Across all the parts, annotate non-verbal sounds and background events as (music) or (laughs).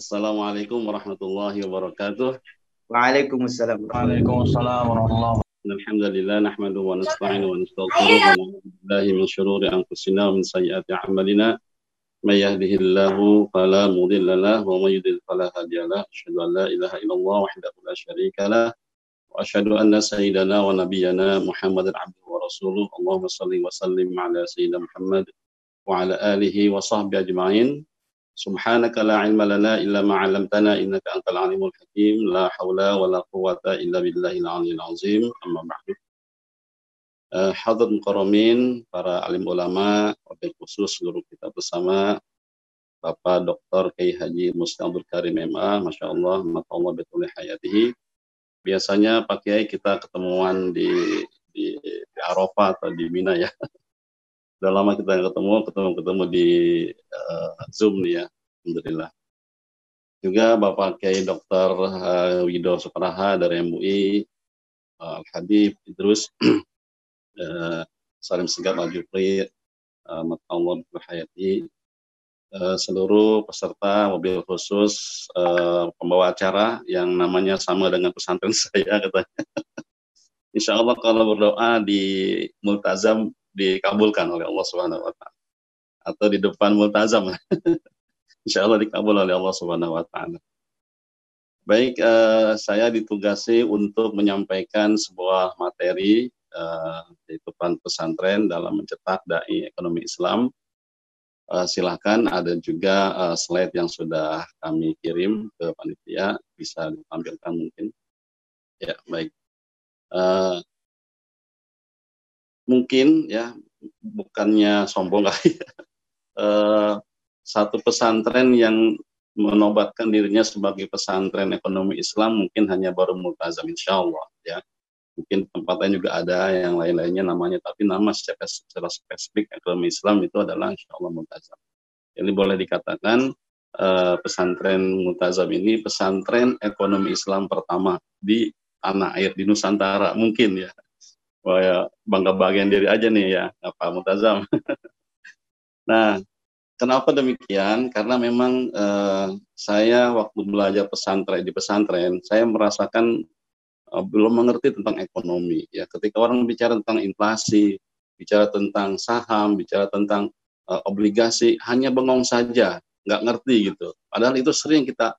Assalamualaikum warahmatullahi wabarakatuh. Waalaikumsalam. Waalaikumsalam warahmatullahi Alhamdulillah nahmadu wa nasta'inu wa nastaghfiruh wa na'udzu billahi min shururi anfusina wa min sayyiati a'malina. May yahdihillahu fala mudilla lahu wa may yudlil fala hadiya lahu. Asyhadu an la ilaha illallah wahdahu la syarika lah wa asyhadu anna sayyidana wa nabiyyana Muhammadan abduhu wa rasuluh. Allahumma salli wa sallim ala sayyidina Muhammad wa ala alihi wa sahbihi ajma'in. Subhanaka la ilma lana illa ma 'allamtana innaka antal alimul hakim. La haula wa la quwwata illa billahil aliyyil azim. Amma ba'du. Uh, Hadir Mukarramin, para alim ulama, wabil khusus seluruh kita bersama Bapak Dr. Kiai Haji Musti Abdul Karim MA, Masya Allah, Mata Allah betul hayatihi. Biasanya Pak Kiai kita ketemuan di, di, di Arafah atau di Mina ya. (laughs) Sudah lama kita ketemu, ketemu-ketemu di uh, Zoom nih ya, Alhamdulillah. Juga Bapak Kiai Dr. Uh, Wido Supraha dari MUI, uh, Al-Habib Idrus, uh, Salim Segap Al Jufri, uh, Allah berhayati, uh, seluruh peserta mobil khusus pembawa acara yang namanya sama dengan pesantren (laughs) saya katanya. Insya Allah kalau berdoa di multazam dikabulkan oleh Allah Subhanahu Wa Taala atau di depan multazam, (laughs) Insya Allah dikabul oleh Allah Subhanahu Wa Taala. Baik, uh, saya ditugasi untuk menyampaikan sebuah materi uh, yaitu peran pesantren dalam mencetak dai ekonomi Islam. Uh, silahkan ada juga uh, slide yang sudah kami kirim ke panitia bisa ditampilkan mungkin. Ya baik. Uh, mungkin ya bukannya sombong kali (laughs) ya. Satu pesantren yang menobatkan dirinya sebagai pesantren ekonomi Islam mungkin hanya baru multazam insya Allah ya. Mungkin tempatnya juga ada yang lain-lainnya namanya tapi nama secara, secara spesifik ekonomi Islam itu adalah insya Allah multazam. Jadi boleh dikatakan uh, pesantren multazam ini pesantren ekonomi Islam pertama di tanah air di Nusantara mungkin ya. Wah ya bangga bagian diri aja nih ya apa multazam. (laughs) Nah Kenapa demikian? Karena memang eh, saya waktu belajar pesantren di pesantren, saya merasakan eh, belum mengerti tentang ekonomi. Ya, ketika orang bicara tentang inflasi, bicara tentang saham, bicara tentang eh, obligasi, hanya bengong saja, nggak ngerti gitu. Padahal itu sering kita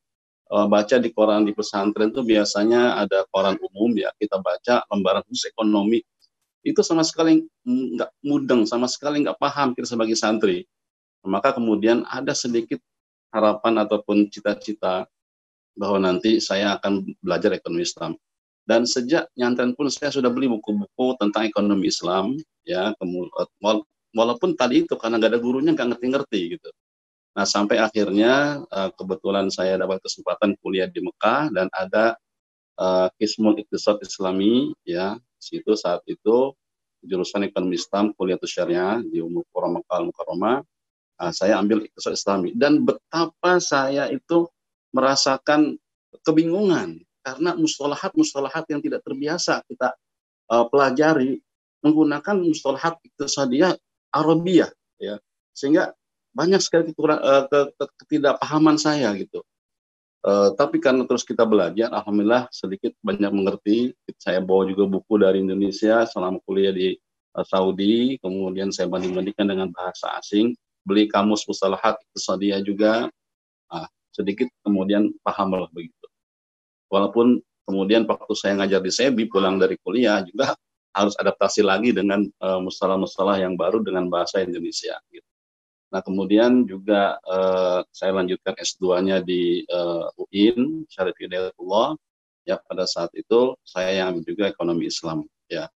eh, baca di koran di pesantren itu biasanya ada koran umum ya, kita baca lembaran khusus ekonomi. Itu sama sekali nggak mudeng, sama sekali nggak paham kita sebagai santri maka kemudian ada sedikit harapan ataupun cita-cita bahwa nanti saya akan belajar ekonomi Islam. Dan sejak nyantren pun saya sudah beli buku-buku tentang ekonomi Islam, ya, walaupun tadi itu karena nggak ada gurunya nggak ngerti-ngerti gitu. Nah sampai akhirnya eh, kebetulan saya dapat kesempatan kuliah di Mekah dan ada uh, Kismul Iktisad Islami, ya, situ saat itu jurusan ekonomi Islam kuliah syariah di Umur Mekah Mukarramah Nah, saya ambil iktisad Islami dan betapa saya itu merasakan kebingungan karena mustalahat-mustalahat yang tidak terbiasa kita uh, pelajari menggunakan mustalahat iktisadiyah Arabia ya sehingga banyak sekali kekurang, uh, ke, ke, ketidakpahaman saya gitu. Uh, tapi karena terus kita belajar, alhamdulillah sedikit banyak mengerti. Saya bawa juga buku dari Indonesia selama kuliah di uh, Saudi, kemudian saya banding-bandingkan dengan bahasa asing beli kamus mustalahat iktisadiyah juga. Nah, sedikit kemudian paham lah begitu. Walaupun kemudian waktu saya ngajar di Sebi pulang dari kuliah juga harus adaptasi lagi dengan uh, mustalah-mustalah yang baru dengan bahasa Indonesia gitu. Nah kemudian juga uh, saya lanjutkan S2-nya di uh, UIN Syarif Hidayatullah ya pada saat itu saya yang juga ekonomi Islam ya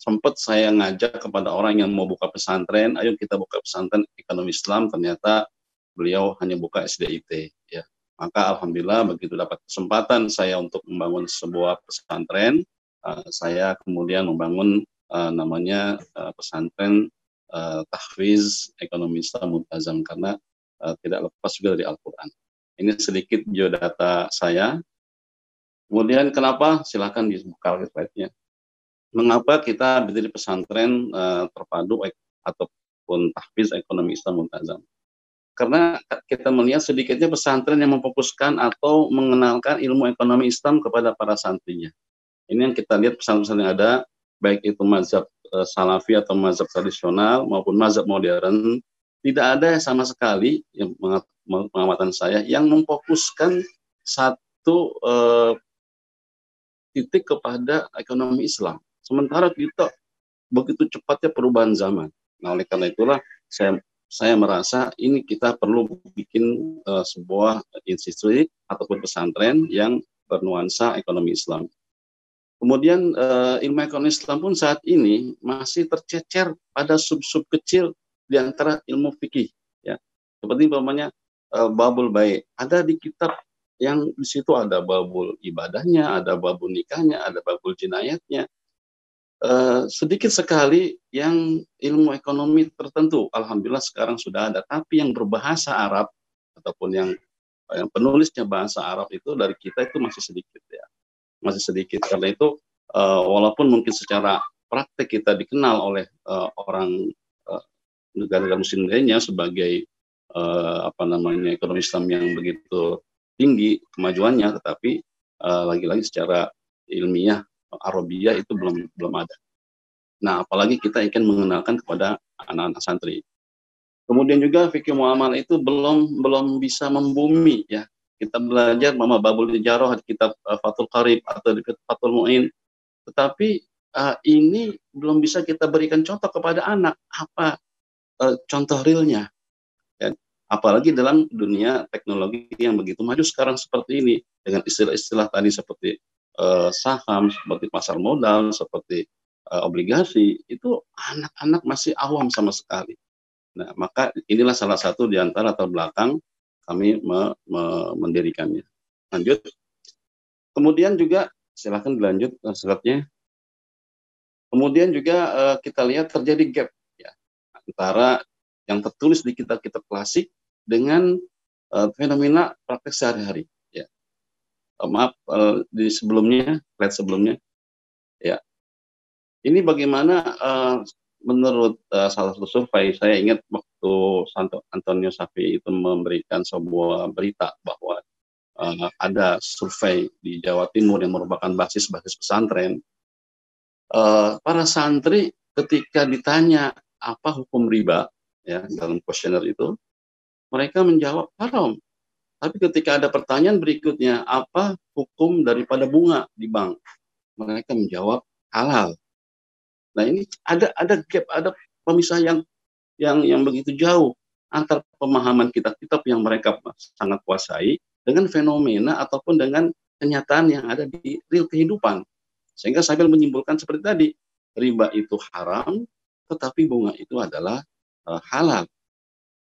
sempat saya ngajak kepada orang yang mau buka pesantren, ayo kita buka pesantren ekonomi Islam, ternyata beliau hanya buka SDIT. Ya. Maka alhamdulillah begitu dapat kesempatan saya untuk membangun sebuah pesantren, uh, saya kemudian membangun uh, namanya uh, pesantren uh, tahfiz ekonomi Islam Muntazam karena uh, tidak lepas juga dari Al-Quran. Ini sedikit biodata saya. Kemudian kenapa? Silakan dibuka slide-nya mengapa kita berdiri pesantren uh, terpadu ataupun tahfiz ekonomi Islam muntazam. karena kita melihat sedikitnya pesantren yang memfokuskan atau mengenalkan ilmu ekonomi Islam kepada para santrinya. Ini yang kita lihat pesantren yang ada, baik itu mazhab e, salafi atau mazhab tradisional maupun mazhab modern, tidak ada sama sekali yang pengamatan saya yang memfokuskan satu e, titik kepada ekonomi Islam. Sementara kita begitu cepatnya perubahan zaman. Nah, oleh karena itulah saya saya merasa ini kita perlu bikin uh, sebuah institusi ataupun pesantren yang bernuansa ekonomi Islam. Kemudian uh, ilmu ekonomi Islam pun saat ini masih tercecer pada sub-sub kecil di antara ilmu fikih. Ya. Seperti umpamanya uh, babul baik. Ada di kitab yang di situ ada babul ibadahnya, ada babul nikahnya, ada babul jinayatnya, Uh, sedikit sekali yang ilmu ekonomi tertentu. Alhamdulillah sekarang sudah ada. Tapi yang berbahasa Arab ataupun yang yang penulisnya bahasa Arab itu dari kita itu masih sedikit ya, masih sedikit. Karena itu uh, walaupun mungkin secara praktek kita dikenal oleh uh, orang negara-negara muslim lainnya sebagai uh, apa namanya ekonomi Islam yang begitu tinggi kemajuannya, tetapi lagi-lagi uh, secara ilmiah Arabia itu belum belum ada. Nah, apalagi kita ingin mengenalkan kepada anak-anak santri. Kemudian juga fikih muamalah itu belum belum bisa membumi ya. Kita belajar Mama Babul di kitab uh, Fatul Qarib atau di Fatul Mu'in. Tetapi uh, ini belum bisa kita berikan contoh kepada anak apa uh, contoh realnya. Ya. Apalagi dalam dunia teknologi yang begitu maju sekarang seperti ini dengan istilah-istilah tadi seperti uh, saham, seperti pasar modal, seperti uh, obligasi, itu anak-anak masih awam sama sekali. Nah, maka inilah salah satu di antara latar belakang kami me, me, mendirikannya. Lanjut. Kemudian juga silakan dilanjut uh, slide Kemudian juga uh, kita lihat terjadi gap ya antara yang tertulis di kitab-kitab klasik dengan uh, fenomena praktek sehari-hari. Eh, maaf uh, di sebelumnya slide sebelumnya. Ya. Ini bagaimana uh, menurut uh, salah satu survei saya ingat waktu Santo Antonio Safi itu memberikan sebuah berita bahwa uh, ada survei di Jawa Timur yang merupakan basis-basis pesantren. Uh, para santri ketika ditanya apa hukum riba ya dalam kuesioner itu mereka menjawab haram tapi ketika ada pertanyaan berikutnya, apa hukum daripada bunga di bank? Mereka menjawab halal. Nah ini ada ada gap, ada pemisah yang yang yang begitu jauh antar pemahaman kitab-kitab yang mereka sangat kuasai dengan fenomena ataupun dengan kenyataan yang ada di real kehidupan. Sehingga sambil menyimpulkan seperti tadi, riba itu haram, tetapi bunga itu adalah uh, halal.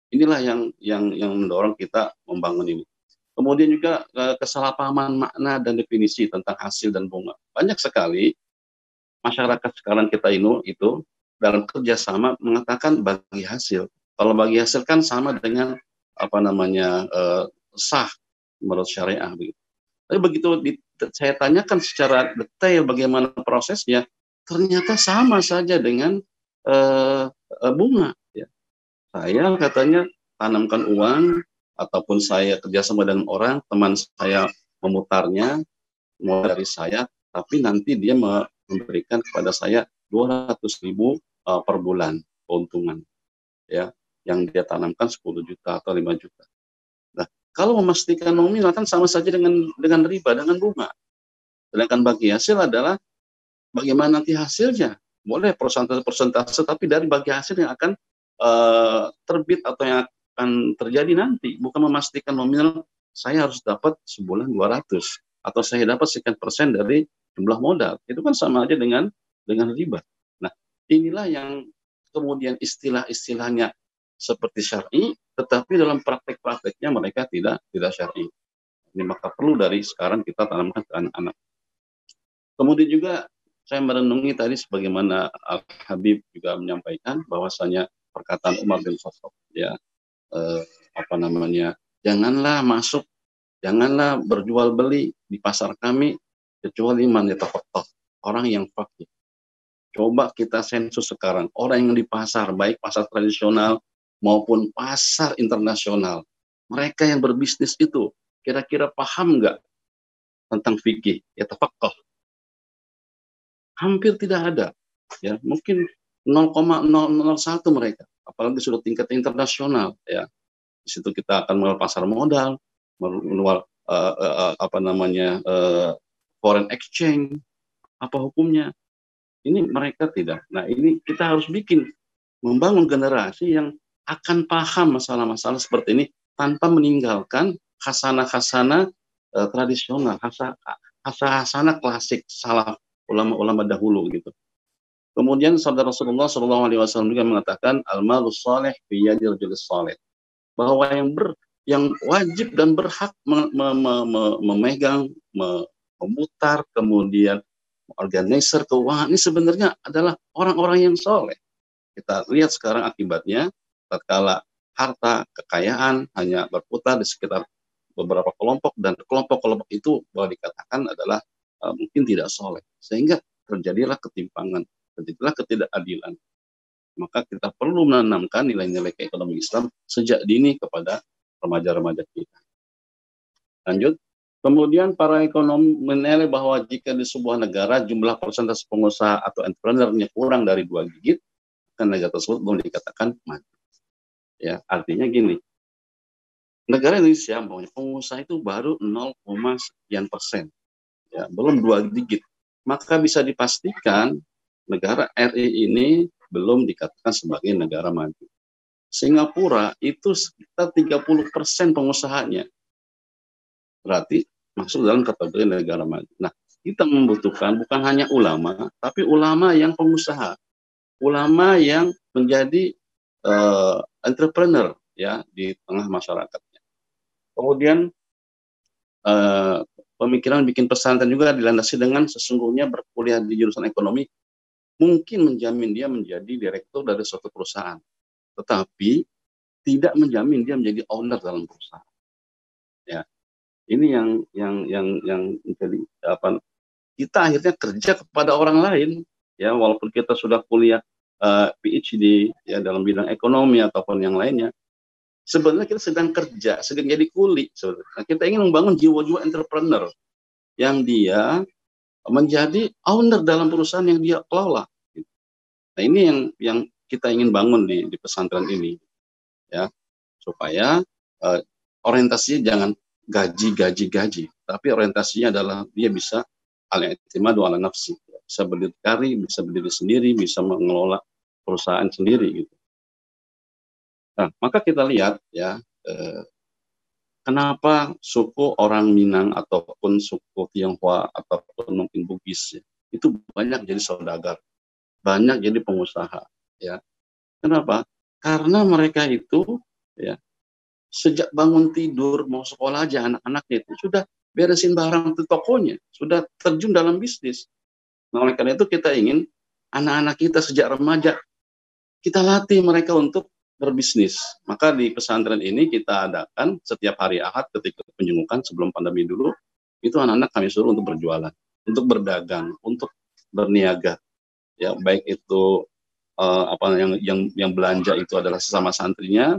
Inilah yang yang yang mendorong kita membangun ini. Kemudian juga uh, kesalahpahaman makna dan definisi tentang hasil dan bunga. Banyak sekali masyarakat sekarang kita ini itu dalam kerjasama mengatakan bagi hasil. Kalau bagi hasil kan sama dengan apa namanya uh, sah menurut syariah begitu. Tapi begitu di, saya tanyakan secara detail bagaimana prosesnya, ternyata sama saja dengan uh, bunga. Saya katanya tanamkan uang ataupun saya kerjasama dengan orang, teman saya memutarnya mulai dari saya, tapi nanti dia memberikan kepada saya 200 ribu uh, per bulan keuntungan, ya, yang dia tanamkan 10 juta atau 5 juta. Nah, kalau memastikan nominal kan sama saja dengan dengan riba, dengan bunga. Sedangkan bagi hasil adalah bagaimana nanti hasilnya. Boleh persentase-persentase, tapi dari bagi hasil yang akan uh, terbit atau yang akan terjadi nanti, bukan memastikan nominal saya harus dapat sebulan 200 atau saya dapat sekian persen dari jumlah modal. Itu kan sama aja dengan dengan riba. Nah, inilah yang kemudian istilah-istilahnya seperti syar'i, tetapi dalam praktek-prakteknya mereka tidak tidak syar'i. Ini maka perlu dari sekarang kita tanamkan ke anak-anak. Kemudian juga saya merenungi tadi sebagaimana Al Habib juga menyampaikan bahwasanya perkataan Umar bin Khattab ya eh, apa namanya janganlah masuk janganlah berjual beli di pasar kami kecuali man orang yang fakir coba kita sensus sekarang orang yang di pasar baik pasar tradisional maupun pasar internasional. Mereka yang berbisnis itu kira-kira paham nggak tentang fikih, ya tafakkah. Hampir tidak ada. Ya, mungkin 0,001 mereka, apalagi sudah tingkat internasional ya. Di situ kita akan mengenal pasar modal, mengenal uh, uh, apa namanya uh, foreign exchange, apa hukumnya. Ini mereka tidak. Nah, ini kita harus bikin membangun generasi yang akan paham masalah-masalah seperti ini tanpa meninggalkan khasana-khasana uh, tradisional, khasana klasik salah ulama-ulama dahulu gitu. Kemudian saudara Rasulullah Shallallahu Alaihi Wasallam juga mengatakan al-malus saleh biyadil saleh bahwa yang ber yang wajib dan berhak me, memegang, me, memutar, kemudian organizer keuangan ini sebenarnya adalah orang-orang yang soleh. Kita lihat sekarang akibatnya, tatkala harta kekayaan hanya berputar di sekitar beberapa kelompok dan kelompok-kelompok itu boleh dikatakan adalah uh, mungkin tidak soleh, sehingga terjadilah ketimpangan terjadilah ketidakadilan. Maka kita perlu menanamkan nilai-nilai ekonomi Islam sejak dini kepada remaja-remaja kita. Lanjut. Kemudian para ekonom menilai bahwa jika di sebuah negara jumlah persentase pengusaha atau entrepreneurnya kurang dari dua digit, kan negara tersebut belum dikatakan maju. Ya, artinya gini, negara Indonesia punya pengusaha itu baru 0, sekian persen, ya belum dua digit. Maka bisa dipastikan negara RI ini belum dikatakan sebagai negara maju. Singapura itu sekitar 30 persen pengusahanya. Berarti masuk dalam kategori negara maju. Nah, kita membutuhkan bukan hanya ulama, tapi ulama yang pengusaha. Ulama yang menjadi uh, entrepreneur ya di tengah masyarakatnya. Kemudian uh, pemikiran bikin pesantren juga dilandasi dengan sesungguhnya berkuliah di jurusan ekonomi mungkin menjamin dia menjadi direktur dari suatu perusahaan, tetapi tidak menjamin dia menjadi owner dalam perusahaan. Ya, ini yang yang yang yang menjadi apa? Kita akhirnya kerja kepada orang lain, ya walaupun kita sudah kuliah uh, eh, PhD ya dalam bidang ekonomi ataupun yang lainnya. Sebenarnya kita sedang kerja, sedang jadi kuli. Nah, kita ingin membangun jiwa-jiwa entrepreneur yang dia menjadi owner dalam perusahaan yang dia kelola. Nah ini yang yang kita ingin bangun di, di pesantren ini, ya supaya uh, orientasinya jangan gaji gaji gaji, tapi orientasinya adalah dia bisa al-i'timadu nafsi, bisa berdikari, bisa berdiri sendiri, bisa mengelola perusahaan sendiri gitu. Nah, maka kita lihat ya eh, kenapa suku orang Minang ataupun suku Tionghoa ataupun mungkin Bugis ya, itu banyak jadi saudagar, banyak jadi pengusaha ya. Kenapa? Karena mereka itu ya sejak bangun tidur mau sekolah aja anak-anaknya itu sudah beresin barang di tokonya, sudah terjun dalam bisnis. Nah, oleh karena itu kita ingin anak-anak kita sejak remaja kita latih mereka untuk berbisnis. Maka di pesantren ini kita adakan setiap hari Ahad ketika penjungukan sebelum pandemi dulu, itu anak-anak kami suruh untuk berjualan, untuk berdagang, untuk berniaga. Ya, baik itu uh, apa yang yang yang belanja itu adalah sesama santrinya,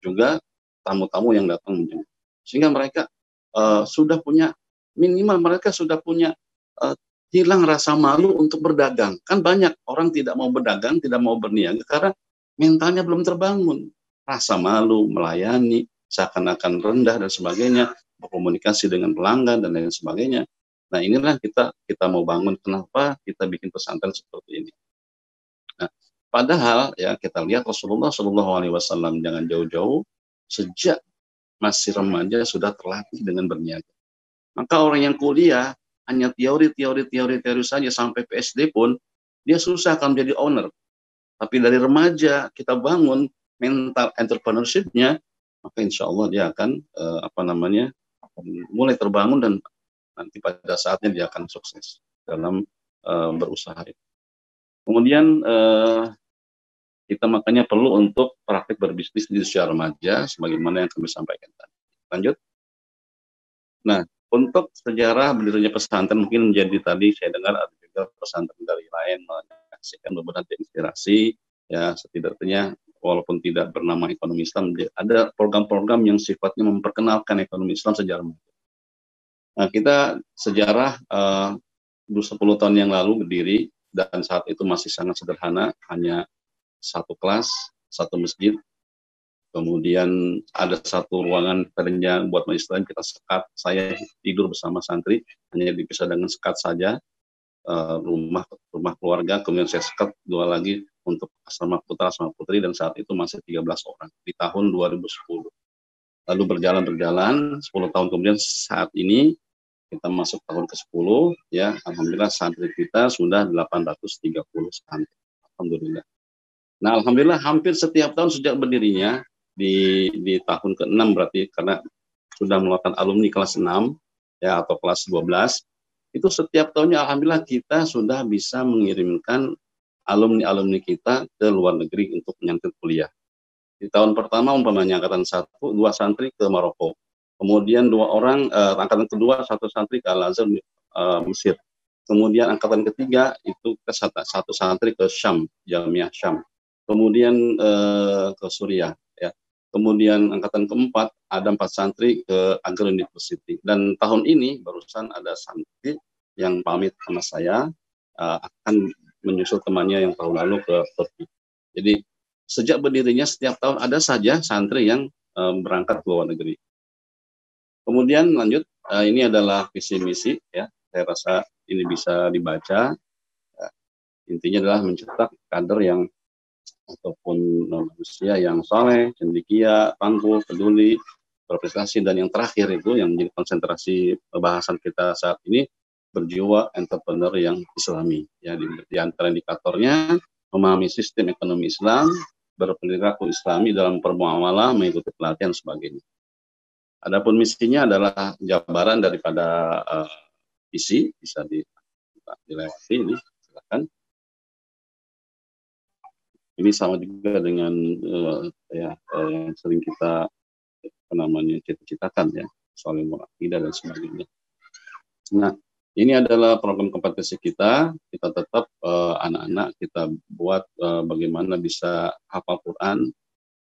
juga tamu-tamu yang datang menjenguk. Sehingga mereka uh, sudah punya minimal mereka sudah punya uh, hilang rasa malu untuk berdagang. Kan banyak orang tidak mau berdagang, tidak mau berniaga karena mentalnya belum terbangun. Rasa malu, melayani, seakan-akan rendah dan sebagainya, berkomunikasi dengan pelanggan dan lain sebagainya. Nah inilah kita kita mau bangun. Kenapa kita bikin pesantren seperti ini? Nah, padahal ya kita lihat Rasulullah Shallallahu Alaihi Wasallam jangan jauh-jauh sejak masih remaja sudah terlatih dengan berniaga. Maka orang yang kuliah hanya teori, teori, teori, teori saja sampai PSD pun dia susah akan menjadi owner. Tapi dari remaja kita bangun mental entrepreneurship-nya, maka insya Allah dia akan uh, apa namanya mulai terbangun dan nanti pada saatnya dia akan sukses dalam uh, berusaha. Kemudian uh, kita makanya perlu untuk praktik berbisnis di usia remaja, sebagaimana yang kami sampaikan tadi. Lanjut. Nah, untuk sejarah berdirinya pesantren mungkin menjadi tadi saya dengar ada juga pesantren dari lain menyaksikan beberapa inspirasi ya setidaknya walaupun tidak bernama ekonomi Islam, ada program-program yang sifatnya memperkenalkan ekonomi Islam sejarah. Nah, kita sejarah uh, 10 tahun yang lalu berdiri dan saat itu masih sangat sederhana, hanya satu kelas, satu masjid, kemudian ada satu ruangan perenjang buat majelis kita sekat, saya tidur bersama santri, hanya dipisah dengan sekat saja, uh, rumah rumah keluarga, kemudian saya sekat dua lagi untuk asrama putra, asrama putri, dan saat itu masih 13 orang di tahun 2010. Lalu berjalan-berjalan, 10 tahun kemudian saat ini kita masuk tahun ke-10 ya alhamdulillah santri kita sudah 830 santri alhamdulillah nah alhamdulillah hampir setiap tahun sejak berdirinya di di tahun ke-6 berarti karena sudah melakukan alumni kelas 6 ya atau kelas 12 itu setiap tahunnya alhamdulillah kita sudah bisa mengirimkan alumni-alumni kita ke luar negeri untuk menyantri kuliah. Di tahun pertama umpamanya angkatan satu dua santri ke Maroko, Kemudian dua orang uh, angkatan kedua satu santri ke Al Azhar uh, Mesir. Kemudian angkatan ketiga itu ke satu, satu santri ke Syam, Jamiah Syam. Kemudian uh, ke Suriah. Kemudian angkatan keempat ada empat santri ke Agar University. Dan tahun ini barusan ada santri yang pamit sama saya uh, akan menyusul temannya yang tahun lalu ke Turki. Jadi sejak berdirinya setiap tahun ada saja santri yang um, berangkat ke luar negeri. Kemudian lanjut, uh, ini adalah visi misi ya. Saya rasa ini bisa dibaca. Ya. Intinya adalah mencetak kader yang ataupun manusia yang soleh, cendikia, tangguh, peduli, berprestasi dan yang terakhir itu yang menjadi konsentrasi pembahasan kita saat ini berjiwa entrepreneur yang islami. Ya di, di antara indikatornya memahami sistem ekonomi Islam, berperilaku islami dalam permuamalah, mengikuti pelatihan sebagainya. Adapun misinya adalah jabaran daripada uh, isi bisa di, dilewati ini silakan. Ini sama juga dengan uh, ya uh, yang sering kita apa namanya cita-citakan ya soal ilmu akidah dan sebagainya. Nah, ini adalah program kompetensi kita. Kita tetap anak-anak uh, kita buat uh, bagaimana bisa hafal Quran,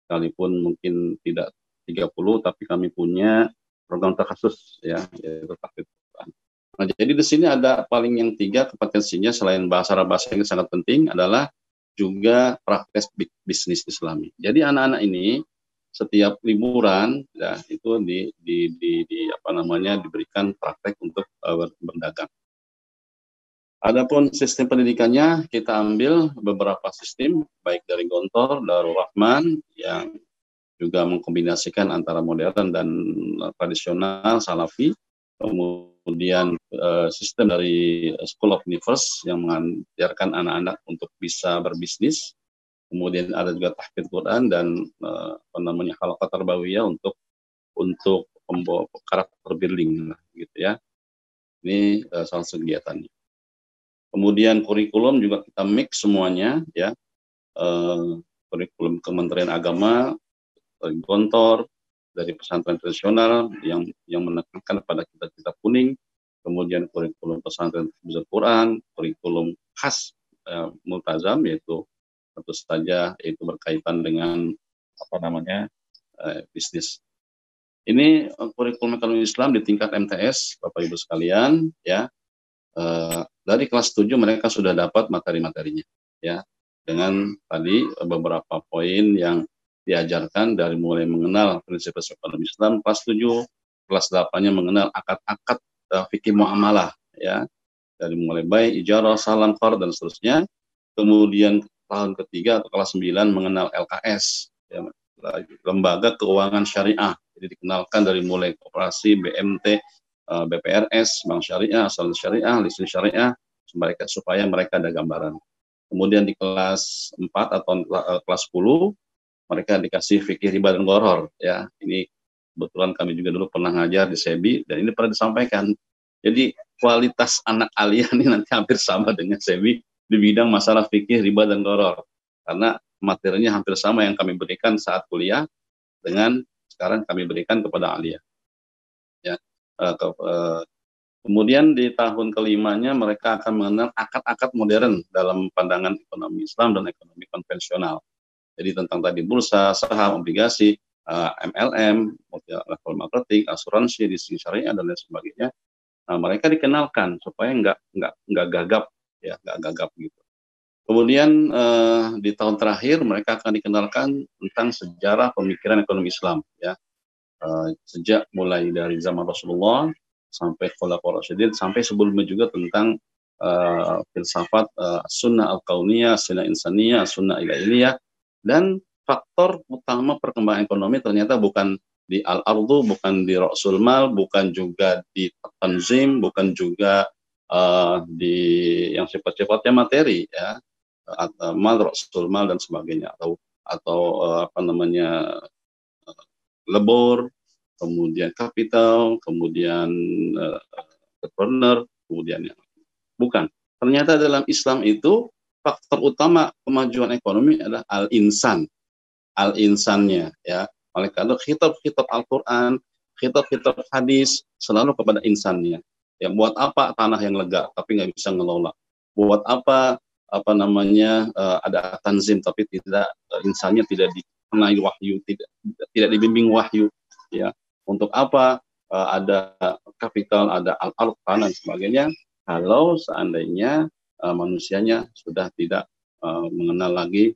sekalipun mungkin tidak 30 tapi kami punya program terkhusus ya yaitu takdir Quran. Nah, jadi di sini ada paling yang tiga kompetensinya selain bahasa Arab bahasa Inggris sangat penting adalah juga praktek bisnis Islami. Jadi anak-anak ini setiap liburan ya itu di, di, di, di apa namanya diberikan praktek untuk uh, berdagang. Adapun sistem pendidikannya kita ambil beberapa sistem baik dari Gontor, Darul Rahman yang juga mengkombinasikan antara modern dan tradisional salafi kemudian uh, sistem dari School of Universe yang mengajarkan anak-anak untuk bisa berbisnis. Kemudian ada juga tahfidz Quran dan uh, apa namanya halakat tarbawiyah untuk untuk membawa karakter building gitu ya. Ini uh, salah satu kegiatannya. Kemudian kurikulum juga kita mix semuanya ya. Kurikulum Kementerian Agama gontor dari pesantren tradisional yang yang menekankan pada kita-kita kuning, kemudian kurikulum pesantren besar Quran, kurikulum khas eh, multazam yaitu tentu saja itu berkaitan dengan apa namanya eh, bisnis. Ini eh, kurikulum ekonomi Islam di tingkat MTS, Bapak Ibu sekalian, ya dari kelas 7 mereka sudah dapat materi-materinya, ya dengan tadi beberapa poin yang diajarkan dari mulai mengenal prinsip-prinsip ekonomi Islam kelas 7, kelas 8-nya mengenal akad-akad uh, fikih muamalah ya. Dari mulai baik, ijarah, salam, qar dan seterusnya. Kemudian tahun ketiga atau kelas 9 mengenal LKS ya, lembaga keuangan syariah. Jadi dikenalkan dari mulai koperasi, BMT, uh, BPRS, Bank Syariah, Asal Syariah, Lisin Syariah, supaya mereka ada gambaran. Kemudian di kelas 4 atau uh, kelas 10 mereka dikasih fikih riba dan goror ya. Ini kebetulan kami juga dulu pernah ngajar di Sebi dan ini pernah disampaikan. Jadi kualitas anak alia ini (laughs) nanti hampir sama dengan Sebi di bidang masalah fikih riba dan goror. Karena materinya hampir sama yang kami berikan saat kuliah dengan sekarang kami berikan kepada alia. Ya ke, uh, Kemudian di tahun kelimanya mereka akan mengenal akad-akad modern dalam pandangan ekonomi Islam dan ekonomi konvensional Jadi tentang tadi bursa, saham, obligasi, MLM, level marketing, asuransi, sisi syariah dan lain sebagainya. Nah, mereka dikenalkan supaya nggak nggak nggak gagap ya nggak gagap gitu. Kemudian uh, di tahun terakhir mereka akan dikenalkan tentang sejarah pemikiran ekonomi Islam ya. Uh, sejak mulai dari zaman Rasulullah sampai Khulafaur Rasyidin sampai sebelumnya juga tentang uh, filsafat uh, sunnah al-kauniyah, sunnah insaniyah, sunnah ilailiyah dan faktor utama perkembangan ekonomi ternyata bukan di al-ardu, bukan di Rasul Mal, bukan juga di tanzim, bukan juga uh, di yang sifat-sifatnya materi ya. Atau mal rasul mal dan sebagainya. Atau atau uh, apa namanya uh, kemudian kapital kemudian uh, entrepreneur kemudian yang bukan. Ternyata dalam Islam itu faktor utama kemajuan ekonomi adalah al insan al insannya ya. Oleh karena kitab-kitab Al-Quran kitab-kitab hadis selalu kepada insannya. Ya buat apa tanah yang lega tapi nggak bisa ngelola? Buat apa apa namanya uh, ada tanzim tapi tidak uh, insannya tidak dikenai wahyu tidak tidak dibimbing wahyu ya. Untuk apa uh, ada kapital ada al dan sebagainya? Kalau seandainya uh, manusianya sudah tidak uh, mengenal lagi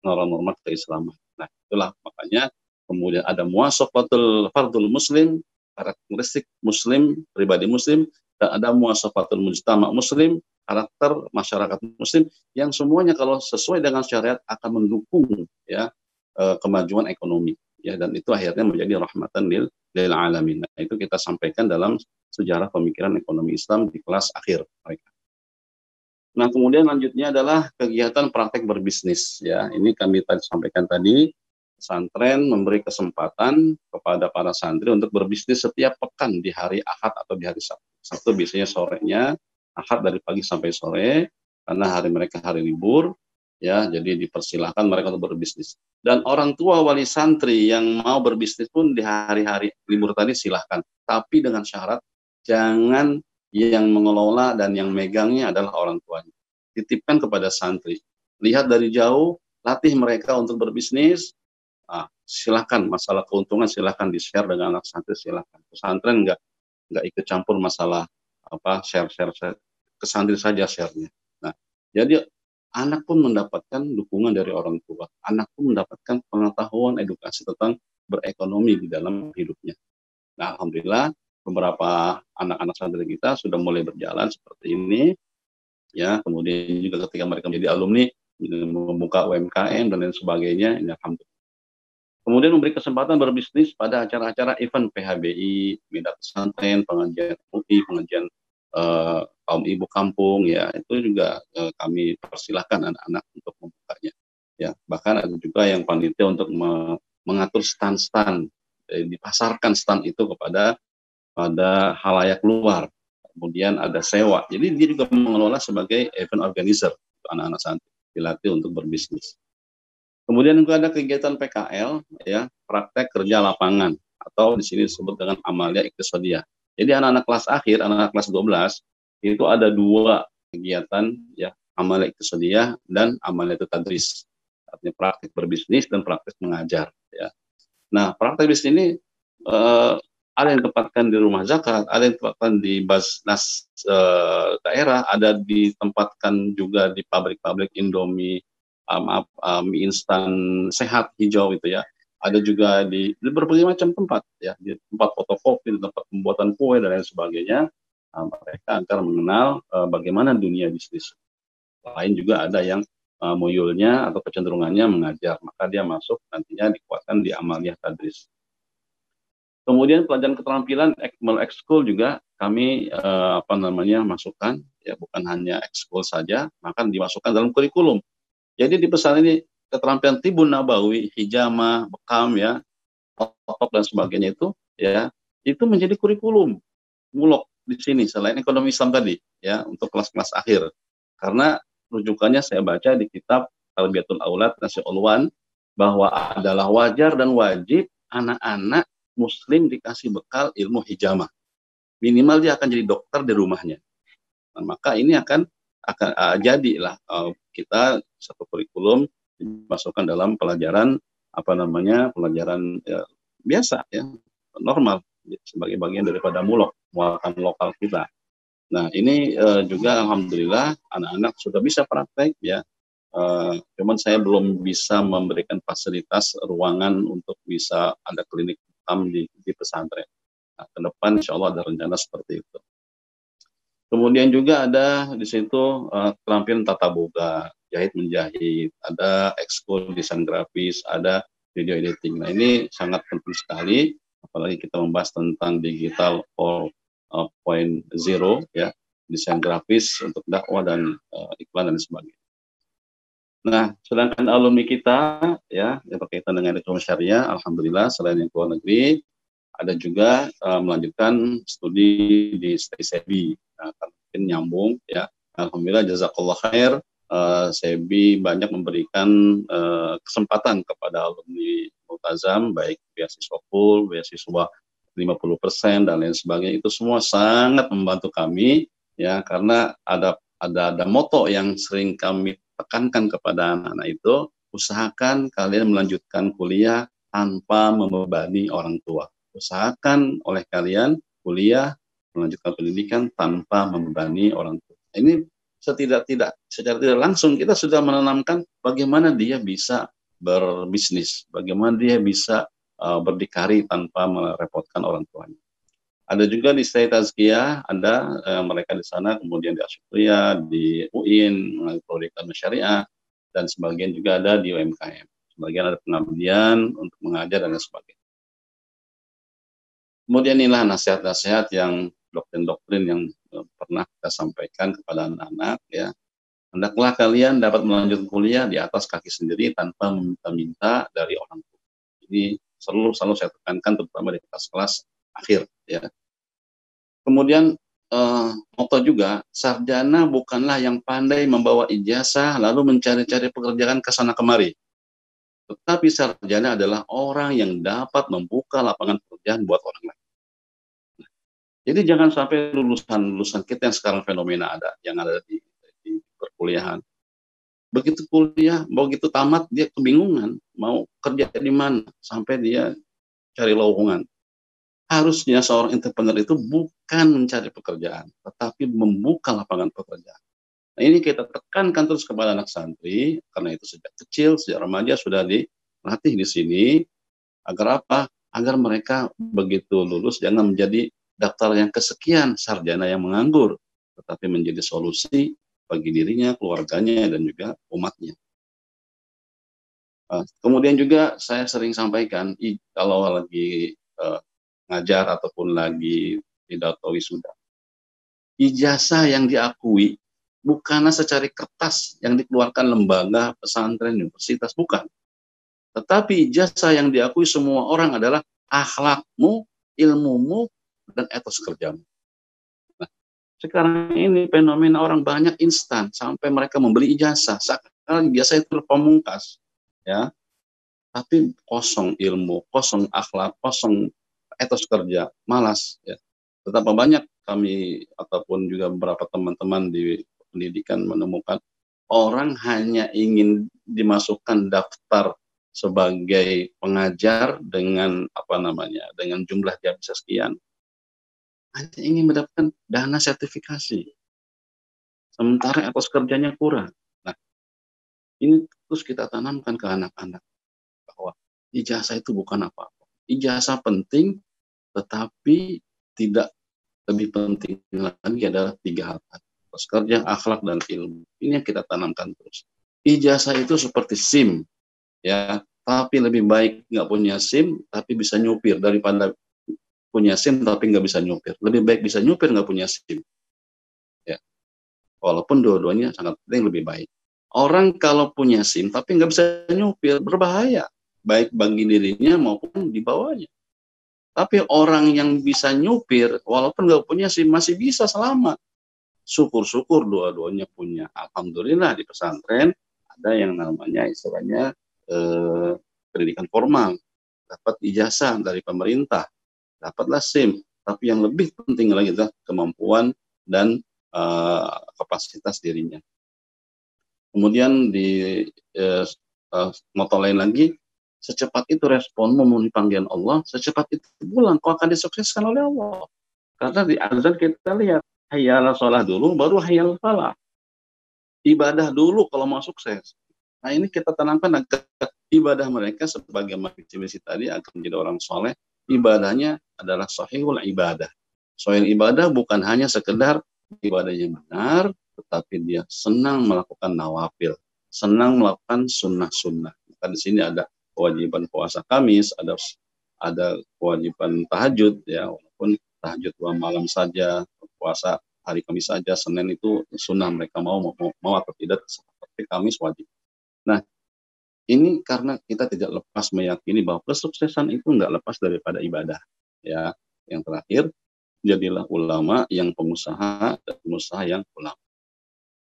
norma-norma keislaman nah itulah makanya kemudian ada muasafatul fardul muslim karakteristik muslim pribadi muslim dan ada muasafatul mujtama muslim karakter masyarakat muslim yang semuanya kalau sesuai dengan syariat akan mendukung ya kemajuan ekonomi ya dan itu akhirnya menjadi rahmatan lil lil alamin. Nah, itu kita sampaikan dalam sejarah pemikiran ekonomi Islam di kelas akhir mereka. Nah, kemudian lanjutnya adalah kegiatan praktek berbisnis ya. Ini kami tadi sampaikan tadi pesantren memberi kesempatan kepada para santri untuk berbisnis setiap pekan di hari Ahad atau di hari Sabtu. Sabtu biasanya sorenya Ahad dari pagi sampai sore karena hari mereka hari libur ya jadi dipersilahkan mereka untuk berbisnis dan orang tua wali santri yang mau berbisnis pun di hari-hari libur tadi silahkan tapi dengan syarat jangan yang mengelola dan yang megangnya adalah orang tuanya titipkan kepada santri lihat dari jauh latih mereka untuk berbisnis nah, silahkan masalah keuntungan silahkan di share dengan anak santri silahkan pesantren nggak nggak ikut campur masalah apa share share, share ke santri saja share-nya. Nah, jadi anak pun mendapatkan dukungan dari orang tua. Anak pun mendapatkan pengetahuan edukasi tentang berekonomi di dalam hidupnya. Nah, alhamdulillah beberapa anak-anak santri kita sudah mulai berjalan seperti ini. Ya, kemudian juga ketika mereka menjadi alumni membuka UMKM dan lain sebagainya, ini alhamdulillah. Kemudian memberi kesempatan berbisnis pada acara-acara event PHBI, minat pesantren, pengajian UI, pengajian uh, kaum ibu kampung ya itu juga uh, kami persilahkan anak-anak untuk membukanya ya bahkan ada juga yang panitia untuk me mengatur stand-stand eh, dipasarkan stand itu kepada pada halayak luar kemudian ada sewa jadi dia juga mengelola sebagai event organizer anak-anak santri dilatih untuk berbisnis kemudian juga ada kegiatan PKL ya praktek kerja lapangan atau di sini disebut dengan amalia iktisodiyah jadi anak-anak kelas akhir, anak-anak kelas 12 itu ada dua kegiatan ya amal iktisadiyah dan amal itu tadris. Artinya praktik berbisnis dan praktik mengajar ya. Nah, praktik bisnis ini uh, ada yang ditempatkan di rumah zakat, ada yang ditempatkan di basnas uh, daerah, ada ditempatkan juga di pabrik-pabrik Indomie, um, um, mie instan sehat hijau itu ya. Ada juga di, di berbagai macam tempat ya di tempat fotokopi di tempat pembuatan kue dan lain sebagainya. Nah, mereka agar mengenal uh, bagaimana dunia bisnis. Lain juga ada yang uh, muyulnya atau kecenderungannya mengajar maka dia masuk nantinya dikuatkan di amaliyah tadris kemudian pelajaran keterampilan ekskul juga kami uh, apa namanya masukkan ya bukan hanya ekskul saja maka dimasukkan dalam kurikulum jadi di pesan ini keterampilan tibun nabawi, hijama, bekam ya, top dan sebagainya itu ya, itu menjadi kurikulum mulok di sini selain ekonomi Islam tadi ya untuk kelas-kelas akhir. Karena rujukannya saya baca di kitab Tarbiyatul Aulad Nasi Ulwan bahwa adalah wajar dan wajib anak-anak muslim dikasih bekal ilmu hijama. Minimal dia akan jadi dokter di rumahnya. Nah, maka ini akan akan uh, jadilah uh, kita satu kurikulum dimasukkan dalam pelajaran apa namanya pelajaran ya, biasa ya normal sebagai bagian daripada mulok muatan lokal kita. Nah ini uh, juga alhamdulillah anak-anak sudah bisa praktek ya. Uh, cuman saya belum bisa memberikan fasilitas ruangan untuk bisa ada klinik hitam di, di pesantren. Nah, ke depan insya Allah ada rencana seperti itu. Kemudian juga ada di situ uh, tata boga, jahit menjahit, ada ekskul desain grafis, ada video editing. Nah ini sangat penting sekali, apalagi kita membahas tentang digital 4.0 ya, desain grafis untuk dakwah dan uh, iklan dan sebagainya. Nah, sedangkan alumni kita ya yang berkaitan dengan ekonomi syariah, alhamdulillah selain yang luar negeri, ada juga uh, melanjutkan studi di STISEBI. Nah, mungkin nyambung ya. Alhamdulillah jazakallah khair. Uh, SEBI banyak memberikan uh, kesempatan kepada alumni Multazam baik beasiswa full, beasiswa 50% dan lain sebagainya itu semua sangat membantu kami ya karena ada ada ada moto yang sering kami tekankan kepada anak-anak itu usahakan kalian melanjutkan kuliah tanpa membebani orang tua usahakan oleh kalian kuliah melanjutkan pendidikan tanpa membebani orang tua. Ini setidak-tidak secara tidak langsung kita sudah menanamkan bagaimana dia bisa berbisnis, bagaimana dia bisa uh, berdikari tanpa merepotkan orang tuanya. Ada juga di State Tazkiyah, ada uh, mereka di sana, kemudian di Asyukriya, di UIN, melalui proyek syariah, dan sebagian juga ada di UMKM. Sebagian ada pengabdian untuk mengajar dan sebagainya. Kemudian inilah nasihat-nasihat yang doktrin-doktrin yang eh, pernah kita sampaikan kepada anak-anak ya. Hendaklah kalian dapat melanjutkan kuliah di atas kaki sendiri tanpa meminta-minta dari orang tua. Ini selalu selalu saya tekankan terutama di kelas-kelas akhir ya. Kemudian eh, moto juga sarjana bukanlah yang pandai membawa ijazah lalu mencari-cari pekerjaan ke sana kemari. Tetapi sarjana adalah orang yang dapat membuka lapangan pekerjaan buat orang lain. jadi jangan sampai lulusan-lulusan kita yang sekarang fenomena ada, yang ada di, di perkuliahan. Begitu kuliah, begitu tamat, dia kebingungan mau kerja di mana, sampai dia cari lowongan. Harusnya seorang entrepreneur itu bukan mencari pekerjaan, tetapi membuka lapangan pekerjaan. Nah ini kita tekankan terus kepada anak santri, karena itu sejak kecil, sejak remaja sudah dilatih di sini, agar apa? Agar mereka begitu lulus jangan menjadi daftar yang kesekian sarjana yang menganggur, tetapi menjadi solusi bagi dirinya, keluarganya, dan juga umatnya. Uh, kemudian juga saya sering sampaikan, kalau lagi uh, ngajar ataupun lagi pidato wisuda, ijazah yang diakui bukanlah secari kertas yang dikeluarkan lembaga, pesantren, universitas, bukan. Tetapi ijazah yang diakui semua orang adalah akhlakmu, ilmumu, dan etos kerjamu. Nah, sekarang ini fenomena orang banyak instan sampai mereka membeli ijazah. Sekarang biasa itu pemungkas, ya. Tapi kosong ilmu, kosong akhlak, kosong etos kerja, malas. Ya. Betapa banyak kami ataupun juga beberapa teman-teman di pendidikan menemukan orang hanya ingin dimasukkan daftar sebagai pengajar dengan apa namanya dengan jumlah jam sekian hanya ingin mendapatkan dana sertifikasi sementara etos kerjanya kurang nah ini terus kita tanamkan ke anak-anak bahwa ijazah itu bukan apa-apa ijazah penting tetapi tidak lebih penting lagi adalah tiga hal etos kerja, akhlak dan ilmu. Ini yang kita tanamkan terus. Ijazah itu seperti SIM, ya, tapi lebih baik nggak punya SIM tapi bisa nyupir daripada punya SIM tapi nggak bisa nyupir. Lebih baik bisa nyupir nggak punya SIM. Ya. Walaupun dua-duanya sangat penting lebih baik. Orang kalau punya SIM tapi nggak bisa nyupir berbahaya baik bagi dirinya maupun di bawahnya. Tapi orang yang bisa nyupir walaupun nggak punya SIM masih bisa selamat syukur-syukur dua-duanya punya. Alhamdulillah di pesantren ada yang namanya istilahnya eh, pendidikan formal, dapat ijazah dari pemerintah, dapatlah SIM. Tapi yang lebih penting lagi adalah kemampuan dan eh, kapasitas dirinya. Kemudian di eh, uh, moto lain lagi, secepat itu respon memenuhi panggilan Allah, secepat itu pulang kau akan disukseskan oleh Allah. Karena di azan kita lihat hayal sholat dulu, baru hayal falah. Ibadah dulu kalau mau sukses. Nah ini kita tanamkan agar ibadah mereka sebagai misi tadi akan menjadi orang soleh. Ibadahnya adalah sahihul ibadah. Sahih ibadah bukan hanya sekedar ibadahnya benar, tetapi dia senang melakukan nawafil, senang melakukan sunnah-sunnah. Maka di sini ada kewajiban puasa Kamis, ada ada kewajiban tahajud ya, walaupun tahajud dua malam saja, puasa hari Kamis saja, Senin itu sunnah mereka mau mau, mau atau tidak, tapi Kamis wajib. Nah, ini karena kita tidak lepas meyakini bahwa kesuksesan itu nggak lepas daripada ibadah. Ya, yang terakhir, jadilah ulama yang pengusaha dan pengusaha yang ulama.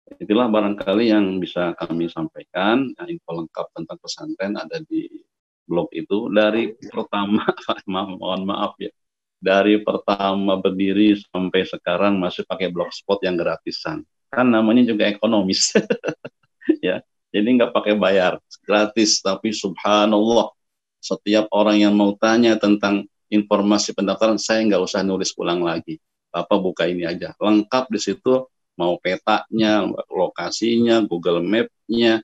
Itulah barangkali yang bisa kami sampaikan. Nah, info lengkap tentang pesantren ada di blog itu dari pertama, (laughs) mohon maaf ya, dari pertama berdiri sampai sekarang masih pakai blogspot yang gratisan. Kan namanya juga ekonomis. (laughs) ya. Jadi nggak pakai bayar, gratis. Tapi subhanallah, setiap orang yang mau tanya tentang informasi pendaftaran, saya nggak usah nulis ulang lagi. Bapak buka ini aja. Lengkap di situ, mau petanya, lokasinya, Google Map-nya,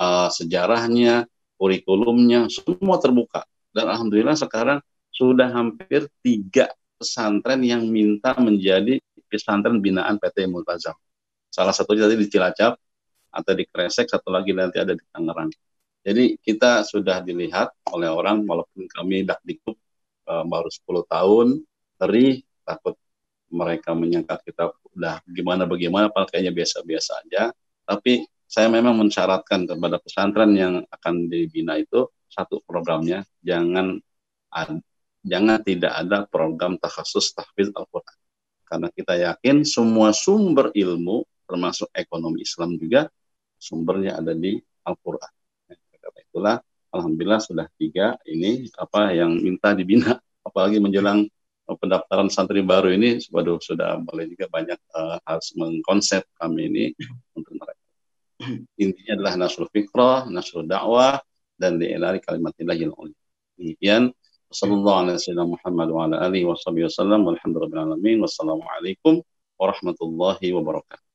uh, sejarahnya, kurikulumnya, semua terbuka. Dan Alhamdulillah sekarang sudah hampir tiga pesantren yang minta menjadi pesantren binaan PT Multazam. Salah satunya tadi di Cilacap, atau di Kresek, satu lagi nanti ada di Tangerang. Jadi kita sudah dilihat oleh orang, walaupun kami dak dikut uh, baru 10 tahun, teri, takut mereka menyangka kita udah gimana bagaimana, padahal kayaknya biasa-biasa aja. Tapi saya memang mensyaratkan kepada pesantren yang akan dibina itu satu programnya jangan jangan tidak ada program takhasus tahfiz Al-Quran. Karena kita yakin semua sumber ilmu, termasuk ekonomi Islam juga, sumbernya ada di Al-Quran. Karena itulah, Alhamdulillah sudah tiga ini apa yang minta dibina. Apalagi menjelang pendaftaran santri baru ini, waduh sudah mulai juga banyak uh, harus mengkonsep kami ini untuk mereka. Intinya adalah nasrul fikrah, nasrul dakwah, dan diilari kalimat ilahil Demikian Wassalamualaikum warahmatullahi wabarakatuh.